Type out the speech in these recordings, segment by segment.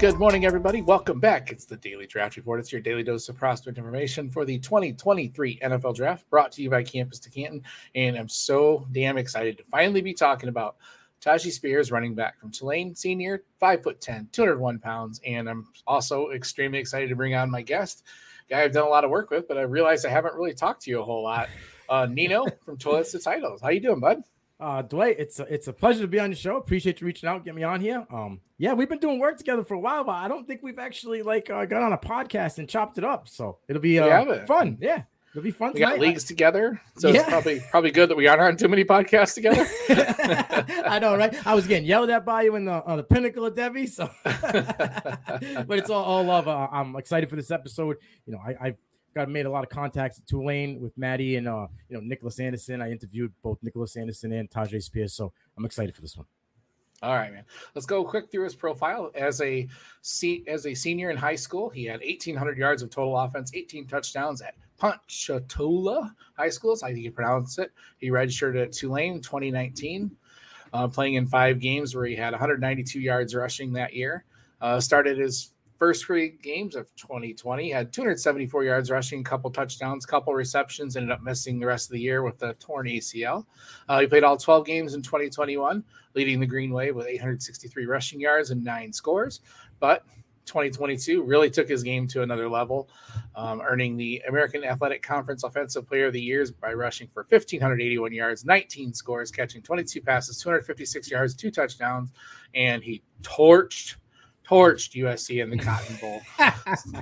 Good morning, everybody. Welcome back. It's the Daily Draft Report. It's your daily dose of prospect information for the 2023 NFL Draft, brought to you by Campus to Canton. And I'm so damn excited to finally be talking about Tyjae Spears, running back from Tulane, senior, five foot 10, 201 pounds. And I'm also extremely excited to bring on my guest, guy I've done a lot of work with, but I realized I haven't really talked to you a whole lot. Uh, Nino from Toilets to Titles. How you doing, bud? Uh, Dwight, it's a, it's a pleasure to be on the show. Appreciate you reaching out, get me on here. Um, yeah, we've been doing work together for a while, but I don't think we've actually like uh, got on a podcast and chopped it up. So it'll be uh, fun. Yeah, it'll be fun. We tonight. got leagues together, so yeah. it's probably probably good that we aren't on too many podcasts together. I know, right? I was getting yelled at by you in the on the pinnacle of Debbie, so but it's all all love. Uh, I'm excited for this episode. You know, I, I've got made a lot of contacts at Tulane with Maddie and uh, you know Nicholas Anderson. I interviewed both Nicholas Anderson and Tyjae Spears, so I'm excited for this one. All right, man. Let's go quick through his profile. As a as a senior in high school, he had 1,800 yards of total offense, 18 touchdowns at Ponchatoula High School. So I think you pronounce it. He registered at Tulane 2019, uh, playing in five games where he had 192 yards rushing that year. Uh, started his first three games of 2020 had 274 yards rushing, couple touchdowns, couple receptions. Ended up missing the rest of the year with a torn ACL. Uh, he played all 12 games in 2021, leading the Green Wave with 863 rushing yards and nine scores. But 2022 really took his game to another level, um, earning the American Athletic Conference Offensive Player of the Year by rushing for 1,581 yards, 19 scores, catching 22 passes, 256 yards, two touchdowns, and he torched torched USC in the Cotton Bowl.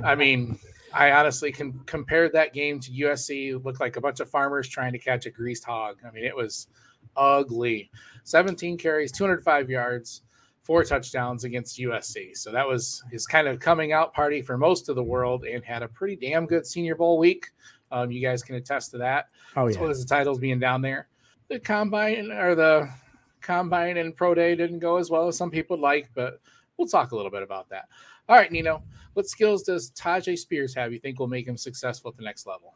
I mean, I honestly can compare that game to USC. It looked like a bunch of farmers trying to catch a greased hog. I mean, it was ugly. 17 carries, 205 yards, four touchdowns against USC. So that was his kind of coming out party for most of the world and had a pretty damn good Senior Bowl week. Um, you guys can attest to that. Oh, yeah. As well as the titles being down there. The combine or the combine and pro day didn't go as well as some people would like, but we'll talk a little bit about that. All right, Nino, what skills does Tyjae Spears have you think will make him successful at the next level?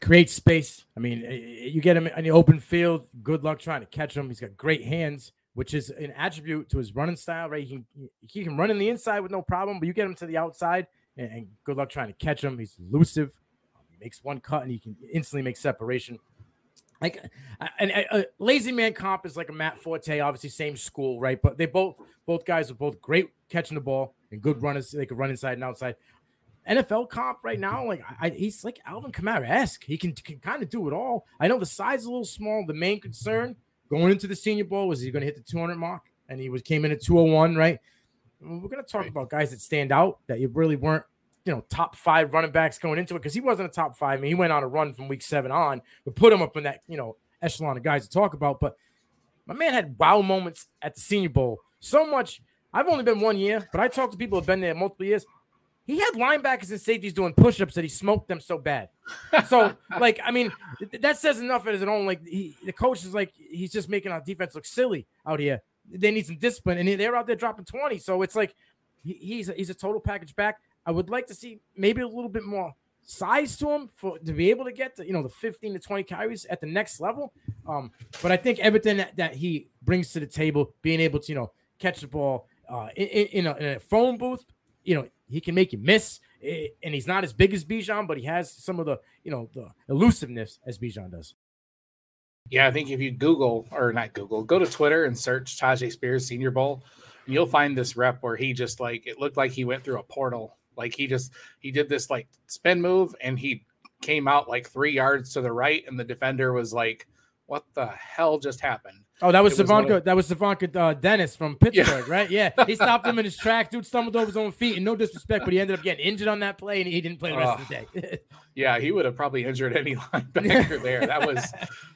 Create space. I mean, you get him in the open field. Good luck trying to catch him. He's got great hands, which is an attribute to his running style, right? He can, he can run in the inside with no problem, but you get him to the outside, and, and good luck trying to catch him. He's elusive. He makes one cut, and he can instantly make separation like uh, and a, lazy man comp is like a Matt Forte, obviously same school, right? But they both both guys are both great catching the ball and good runners. They can run inside and outside. NFL comp right now, like I, he's like Alvin Kamara esque. He can, can kind of do it all. I know the size is a little small. The main concern going into the Senior Bowl was he going to hit the 200 mark, and he was came in at 201, right? We're going to talk right. about guys that stand out that you really weren't you know, top five running backs going into it because he wasn't a top five. I mean, he went on a run from week seven on, but put him up in that, you know, echelon of guys to talk about. But my man had wow moments at the Senior Bowl. So much. I've only been one year, but I talked to people who've been there multiple years. He had linebackers and safeties doing push-ups that he smoked them so bad. So, like, I mean, that says enough as his own. Like, he, the coach is like, he's just making our defense look silly out here. They need some discipline, and they're out there dropping twenty. So it's like he's a, he's a total package back. I would like to see maybe a little bit more size to him for to be able to get to you know the 15 to 20 carries at the next level. Um, but I think everything that, that he brings to the table, being able to you know catch the ball uh, in, in, a, in a phone booth, you know he can make you miss, and he's not as big as Bijan, but he has some of the you know the elusiveness as Bijan does. Yeah, I think if you Google or not Google, go to Twitter and search Tyjae Spears Senior Bowl, you'll find this rep where he just like it looked like he went through a portal like he just he did this like spin move and he came out like three yards to the right, and the defender was like, "What the hell just happened?" Oh, that was Savonka. That was Savonka uh, Dennis from Pittsburgh, yeah. right? Yeah, he stopped him in his track. Dude stumbled over his own feet, and no disrespect, but he ended up getting injured on that play, and he didn't play the rest uh, of the day. yeah, he would have probably injured any linebacker there. That was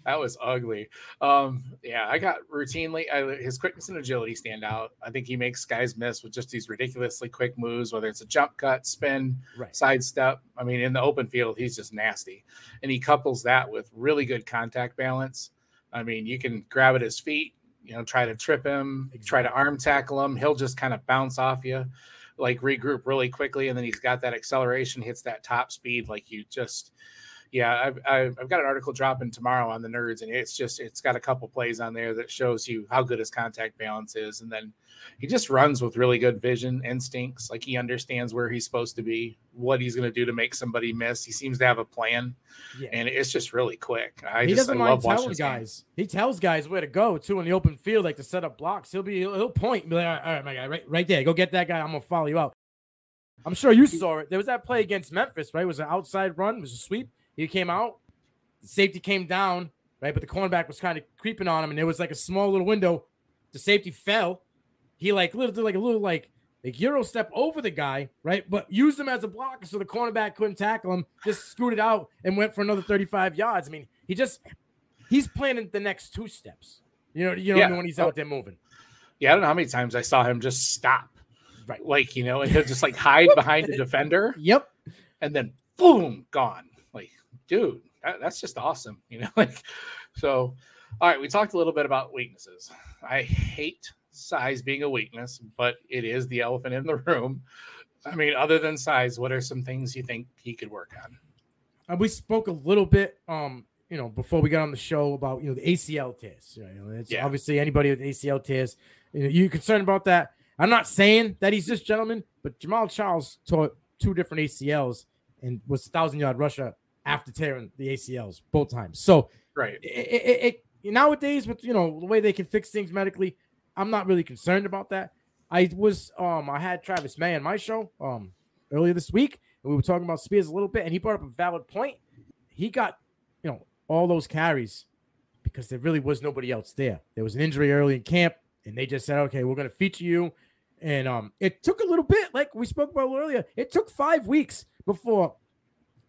that was ugly. Um, yeah, I got routinely I, his quickness and agility stand out. I think he makes guys miss with just these ridiculously quick moves, whether it's a jump cut, spin, right. sidestep. I mean, in the open field, he's just nasty, and he couples that with really good contact balance I mean, you can grab at his feet, you know, try to trip him, try to arm tackle him. He'll just kind of bounce off you, like regroup really quickly. And then he's got that acceleration, hits that top speed. Like you just, yeah, I've, I've, I've got an article dropping tomorrow on the nerds, and it's just it's got a couple plays on there that shows you how good his contact balance is, and then he just runs with really good vision instincts. Like he understands where he's supposed to be, what he's going to do to make somebody miss. He seems to have a plan, yeah. and it's just really quick. I he just, doesn't I mind telling guys. Game. He tells guys where to go too in the open field, like to set up blocks. He'll be he'll, he'll point, be like, all right, my guy, right, right there, go get that guy. I'm gonna follow you out. I'm sure you saw it. There was that play against Memphis, right? It was an outside run, it was a sweep. He came out, the safety came down, right? But the cornerback was kind of creeping on him, and there was like a small little window. The safety fell. He like little like a little like like euro step over the guy, right? But used him as a blocker so the cornerback couldn't tackle him. Just scooted out and went for another 35 yards. I mean, he just he's planning the next two steps. You know, you know yeah. when he's out there moving. Yeah, I don't know how many times I saw him just stop right? Like you know, and he'll just like hide behind the defender. Yep. And then boom, gone. Dude, that, that's just awesome. You know, like so. All right, we talked a little bit about weaknesses. I hate size being a weakness, but it is the elephant in the room. I mean, other than size, what are some things you think he could work on? Uh, we spoke a little bit, um, you know, before we got on the show about you know the ACL tears. You know, it's yeah. obviously anybody with ACL tears. You know, you concerned about that? I'm not saying that he's this gentleman, but Jamaal Charles taught two different ACLs and was thousand yard rusher after tearing the ACLs both times. So right, it, it, it, nowadays with you know the way they can fix things medically, I'm not really concerned about that. I was um I had Travis May on my show um earlier this week, and we were talking about Spears a little bit, and he brought up a valid point. He got you know all those carries because there really was nobody else there. There was an injury early in camp, and they just said, okay, we're going to feature you and um, it took a little bit, like we spoke about earlier. It took five weeks before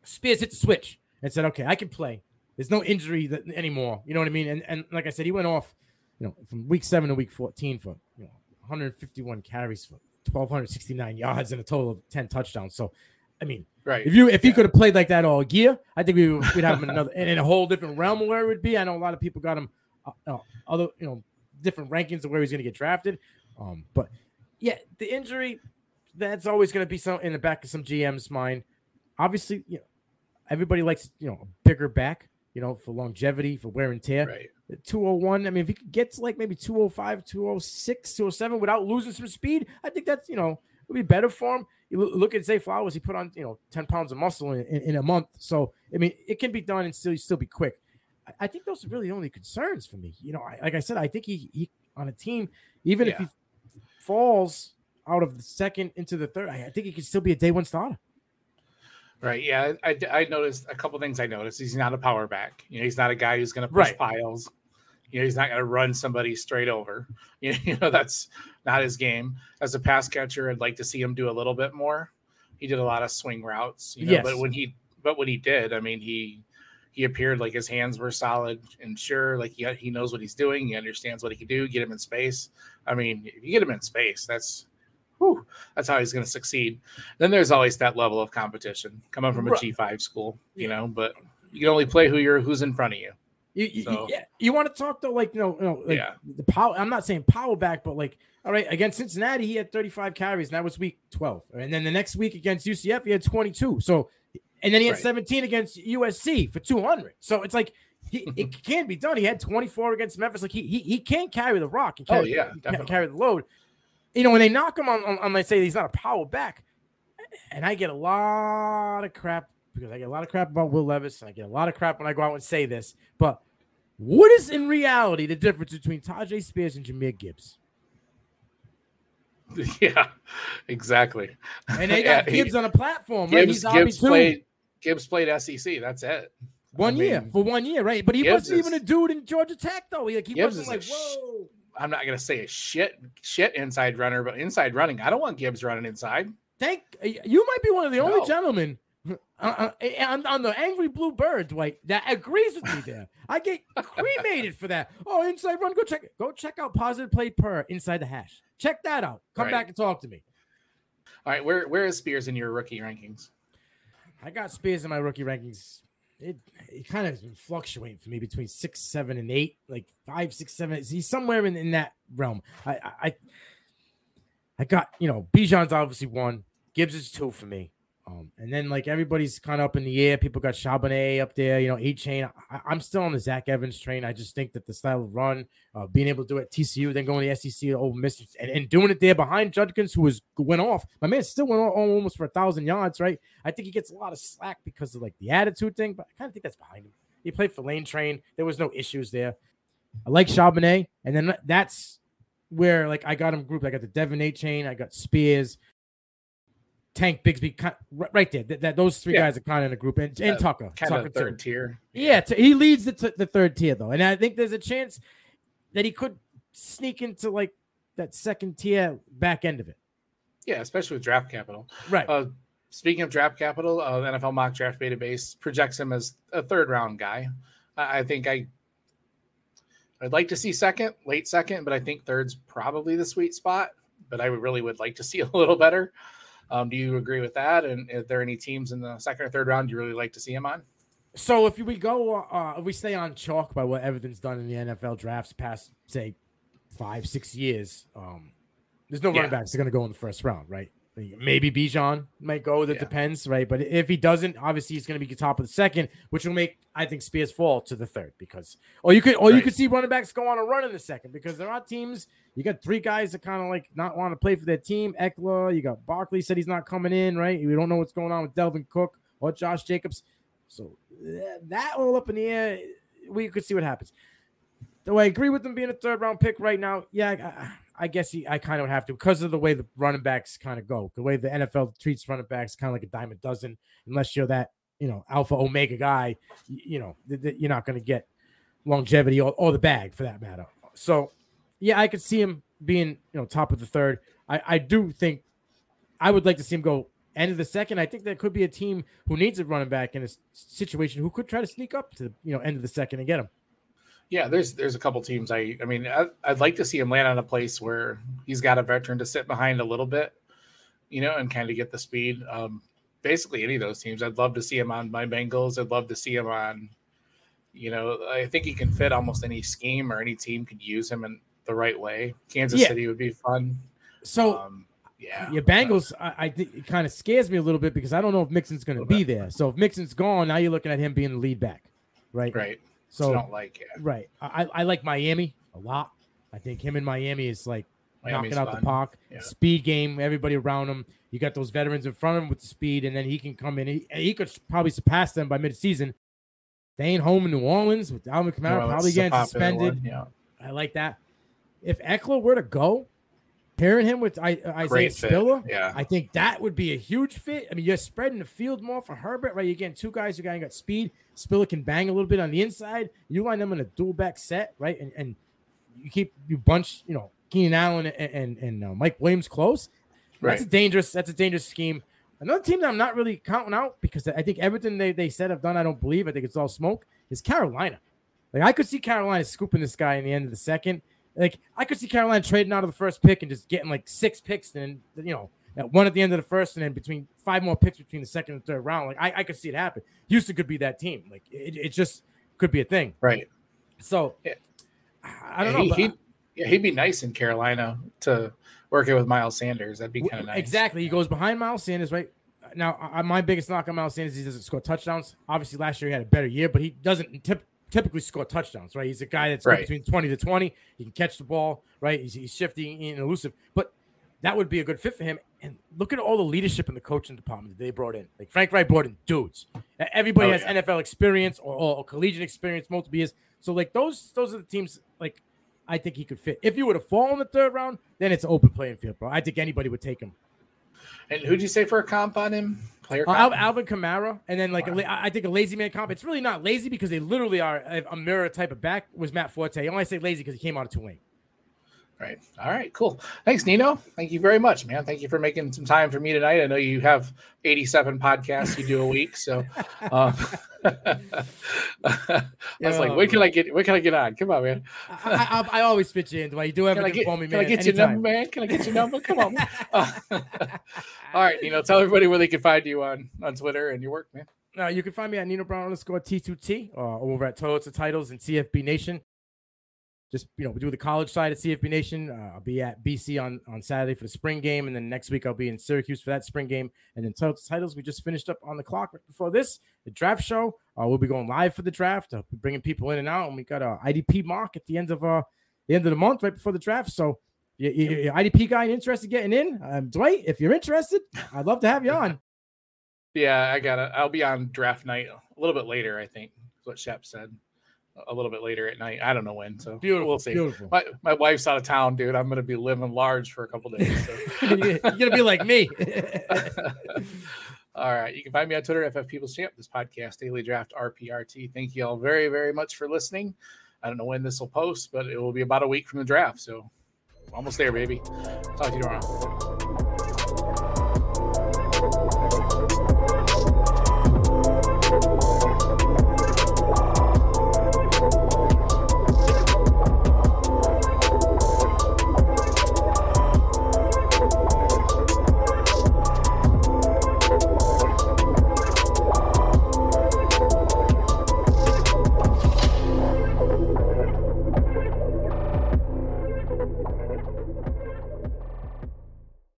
Spears hit the switch and said, "Okay, I can play. There's no injury that, anymore." You know what I mean? And and like I said, he went off, you know, from week seven to week 14 for you know 151 carries for 1,269 yards and a total of 10 touchdowns. So, I mean, right? If you if he could have played like that all year, I think we would, we'd have him another in a whole different realm where it would be. I know a lot of people got him uh, uh, other you know different rankings of where he's going to get drafted. Um, but yeah, the injury that's always going to be some in the back of some GM's mind. Obviously, you know, everybody likes you know a bigger back, you know, for longevity, for wear and tear. Right. 201. I mean, if he could get to like maybe 205, 206, 207 without losing some speed, I think that's you know would be better for him. You look at Zay Flowers; he put on you know 10 pounds of muscle in, in, in, a month. So I mean, it can be done and still still be quick. I, I think those are really the only concerns for me. You know, I, like I said, I think he, he on a team, even yeah. if he falls out of the second into the third, I, think he could still be a day one starter. Right. Yeah. I, I, noticed a couple things I noticed. He's not a power back. You know, he's not a guy who's going to push right. piles. You know, he's not going to run somebody straight over. You know, that's not his game. As a pass catcher, I'd like to see him do a little bit more. He did a lot of swing routes, you know, yes. but when he, but when he did, I mean, he, he appeared like his hands were solid and sure, like he, he knows what he's doing. He understands what he can do. Get him in space. I mean, if you get him in space, that's whew, that's how he's going to succeed. Then there's always that level of competition coming from a G five school, you know. But you can only play who you're who's in front of you. You, so, you, you want to talk though, like you know, you know like yeah. the power. I'm not saying power back, but like, all right, against Cincinnati, he had 35 carries, and that was week 12. And then the next week against UCF, he had 22. So, and then he had right. 17 against USC for 200. So it's like he, it can be done. He had 24 against Memphis. Like he he, he can carry the rock and oh, carry, oh, yeah, carry the load. You know, when they knock him on, on, on, they say he's not a power back, and I get a lot of crap because I get a lot of crap about Will Levis, and I get a lot of crap when I go out and say this. But what is in reality the difference between Tyjae Spears and Jahmyr Gibbs? Yeah, exactly. And they got yeah, Gibbs he, on a platform. Gibbs, right? Gibbs played. Gibbs played SEC. That's it. One I year mean, for one year, right? But he Gibbs wasn't is, even a dude in Georgia Tech, though. Like he Gibbs wasn't like, whoa. I'm not gonna say a shit shit inside runner, but inside running, I don't want Gibbs running inside. Thank you. Might be one of the no. only gentlemen uh, uh, on, on, the angry blue bird, Dwight, that agrees with me there. I get cremated for that. Oh, inside run, go check it. Go check out positive play per inside the hash. Check that out. Come right. back and talk to me. All right, where where is Spears in your rookie rankings? I got Spears in my rookie rankings it it kind of has been fluctuating for me between six, seven, and eight, like five, six, seven. He's somewhere in, in that realm. I I I got you know Bijan's obviously one, Gibbs is two for me. Um, and then like everybody's kind of up in the air. People got Charbonnet up there, you know, Achane. I, am still on the Zach Evans train. I just think that the style of run, uh, being able to do it TCU, then going to the SEC, Ole Miss, and, and doing it there behind Judkins, who was went off. My man still went off almost for a thousand yards, right? I think he gets a lot of slack because of like the attitude thing, but I kind of think that's behind him. He played for Lane Train. There was no issues there. I like Charbonnet, and then that's where like I got him grouped. I got the De'Von Achane, I got Spears. Tank Bigsby, right there. That, that those three yeah. guys are kind of in a group, and, and uh, Tucker, kind Tucker of third too. tier. Yeah, t- he leads the, t- the third tier though, and I think there's a chance that he could sneak into like that second tier back end of it. Yeah, especially with draft capital. Right. Uh, speaking of draft capital, uh, NFL mock draft database projects him as a third round guy. I, I think I I'd like to see second, late second, but I think third's probably the sweet spot. But I really would like to see a little better. Um, do you agree with that? And are there any teams in the second or third round you really like to see him on? So if we go, uh, if we stay on chalk by what Everton's done in the NFL drafts past, say, five, six years, um, there's no yeah. running backs that are going to go in the first round, right? Maybe Bijan might go. That yeah. depends, right? But if he doesn't, obviously he's going to be top of the second, which will make I think Spears fall to the third because, or you could, or right. you could see running backs go on a run in the second because there are teams. You got three guys that kind of like not want to play for their team. Ekeler, you got Barkley said he's not coming in, right? We don't know what's going on with Dalvin Cook or Josh Jacobs, so that all up in the air. We could see what happens. Do I agree with them being a third round pick right now? Yeah, I guess he, I kind of have to because of the way the running backs kind of go, the way the NFL treats running backs, kind of like a dime a dozen. Unless you're that, you know, alpha omega guy, you, know, th- th- you're not going to get longevity or, or the bag for that matter. So, yeah, I could see him being, you know, top of the third. I, I do think I would like to see him go end of the second. I think there could be a team who needs a running back in a situation who could try to sneak up to you know end of the second and get him. Yeah, there's there's a couple teams. I I mean, I, would like to see him land on a place where he's got a veteran to sit behind a little bit, you know, and kind of get the speed. Um, basically, any of those teams. I'd love to see him on my Bengals. I'd love to see him on. You know, I think he can fit almost any scheme or any team could use him in the right way. Kansas yeah. City would be fun. So. Um, yeah, your Bengals. I, I, think it kind of scares me a little bit because I don't know if Mixon's going to be bit. there. So if Mixon's gone, now you're looking at him being the lead back, right? Right. So don't like it. Right. I, I like Miami a lot. I think him in Miami is like Miami's knocking out fun. the park. Yeah. Speed game, everybody around him. You got those veterans in front of him with the speed, and then he can come in. He, he could probably surpass them by midseason. They ain't home in New Orleans with Alvin Kamara well, probably getting suspended. Yeah. I like that. If Ekeler were to go, pairing him with I, uh, Isaiah Spiller, yeah. I think that would be a huge fit. I mean, you're spreading the field more for Herbert, right? You're getting two guys who got speed. Spiller can bang a little bit on the inside. You line them in a dual back set, right? And and you keep you bunch, you know, Keenan Allen and and, and uh, Mike Williams close. Right. That's a dangerous. That's a dangerous scheme. Another team that I'm not really counting out because I think everything they, they said have done, I don't believe. I think it's all smoke. Is Carolina. Like I could see Carolina scooping this guy in the end of the second. Like I could see Carolina trading out of the first pick and just getting like six picks, and you know, one at the end of the first, and then between five more picks between the second and third round. Like I, I could see it happen. Houston could be that team. Like it, it just could be a thing. Right. So yeah. I don't know. He, he, yeah, he'd be nice in Carolina to work it with Miles Sanders. That'd be kind of nice. Exactly. He goes behind Miles Sanders, right? Now, I, my biggest knock on Miles Sanders, is he doesn't score touchdowns. Obviously, last year he had a better year, but he doesn't tip, typically score touchdowns, right? He's a guy that's right. between 20 to 20. He can catch the ball, right? He's, he's shifty and elusive, but that would be a good fit for him. And look at all the leadership in the coaching department that they brought in. Like Frank Reich brought in dudes. Everybody oh, has yeah. NFL experience or, or, collegiate experience, multiple years. So like those, those are the teams like I think he could fit. If you were to fall in the third round, then it's open playing field, bro. I think anybody would take him. And who'd you say for a comp on him? Player uh, comp? Uh, Alvin Kamara, and then like wow. a, I think a lazy man comp. It's really not lazy because they literally are a, a mirror type of back. Was Matt Forte? I only say lazy because he came out of Tulane. Right. All right. Cool. Thanks, Nino. Thank you very much, man. Thank you for making some time for me tonight. I know you have 87 podcasts you do a week, so um, I was like, when can I get? When can I get on? Come on, man. I, I, I always fit you in. Do you do everything get, for me, man? Can I get anytime. your number, man? Can I get your number? Come on. Uh, all right, Nino. Tell everybody where they can find you on on Twitter and your work, man. Uh, you can find me at Nino Brown underscore T2T uh, over at Toilets to Titles and CFB Nation. Just you know we do the college side of CFB Nation. Uh, I'll be at BC on on Saturday for the spring game, and then next week I'll be in Syracuse for that spring game. And then titles we just finished up on the clock right before this, the draft show. Uh, we'll be going live for the draft. I'll bringing people in and out, and we got a IDP mock at the end of uh the end of the month right before the draft. So. You, you, you IDP guy interested in getting in? Um, Dwight, if you're interested, I'd love to have you on. Yeah, I got it. I'll be on draft night a little bit later. I think is what Shep said a little bit later at night. I don't know when. So beautiful. We'll see. Beautiful. My, my wife's out of town, dude. I'm gonna be living large for a couple days. So. You're gonna be like me. all right. You can find me on Twitter, FF People's Champ. This podcast, Daily Draft RPRT. Thank you all very, very much for listening. I don't know when this will post, but it will be about a week from the draft. So almost there, baby. Talk to you tomorrow.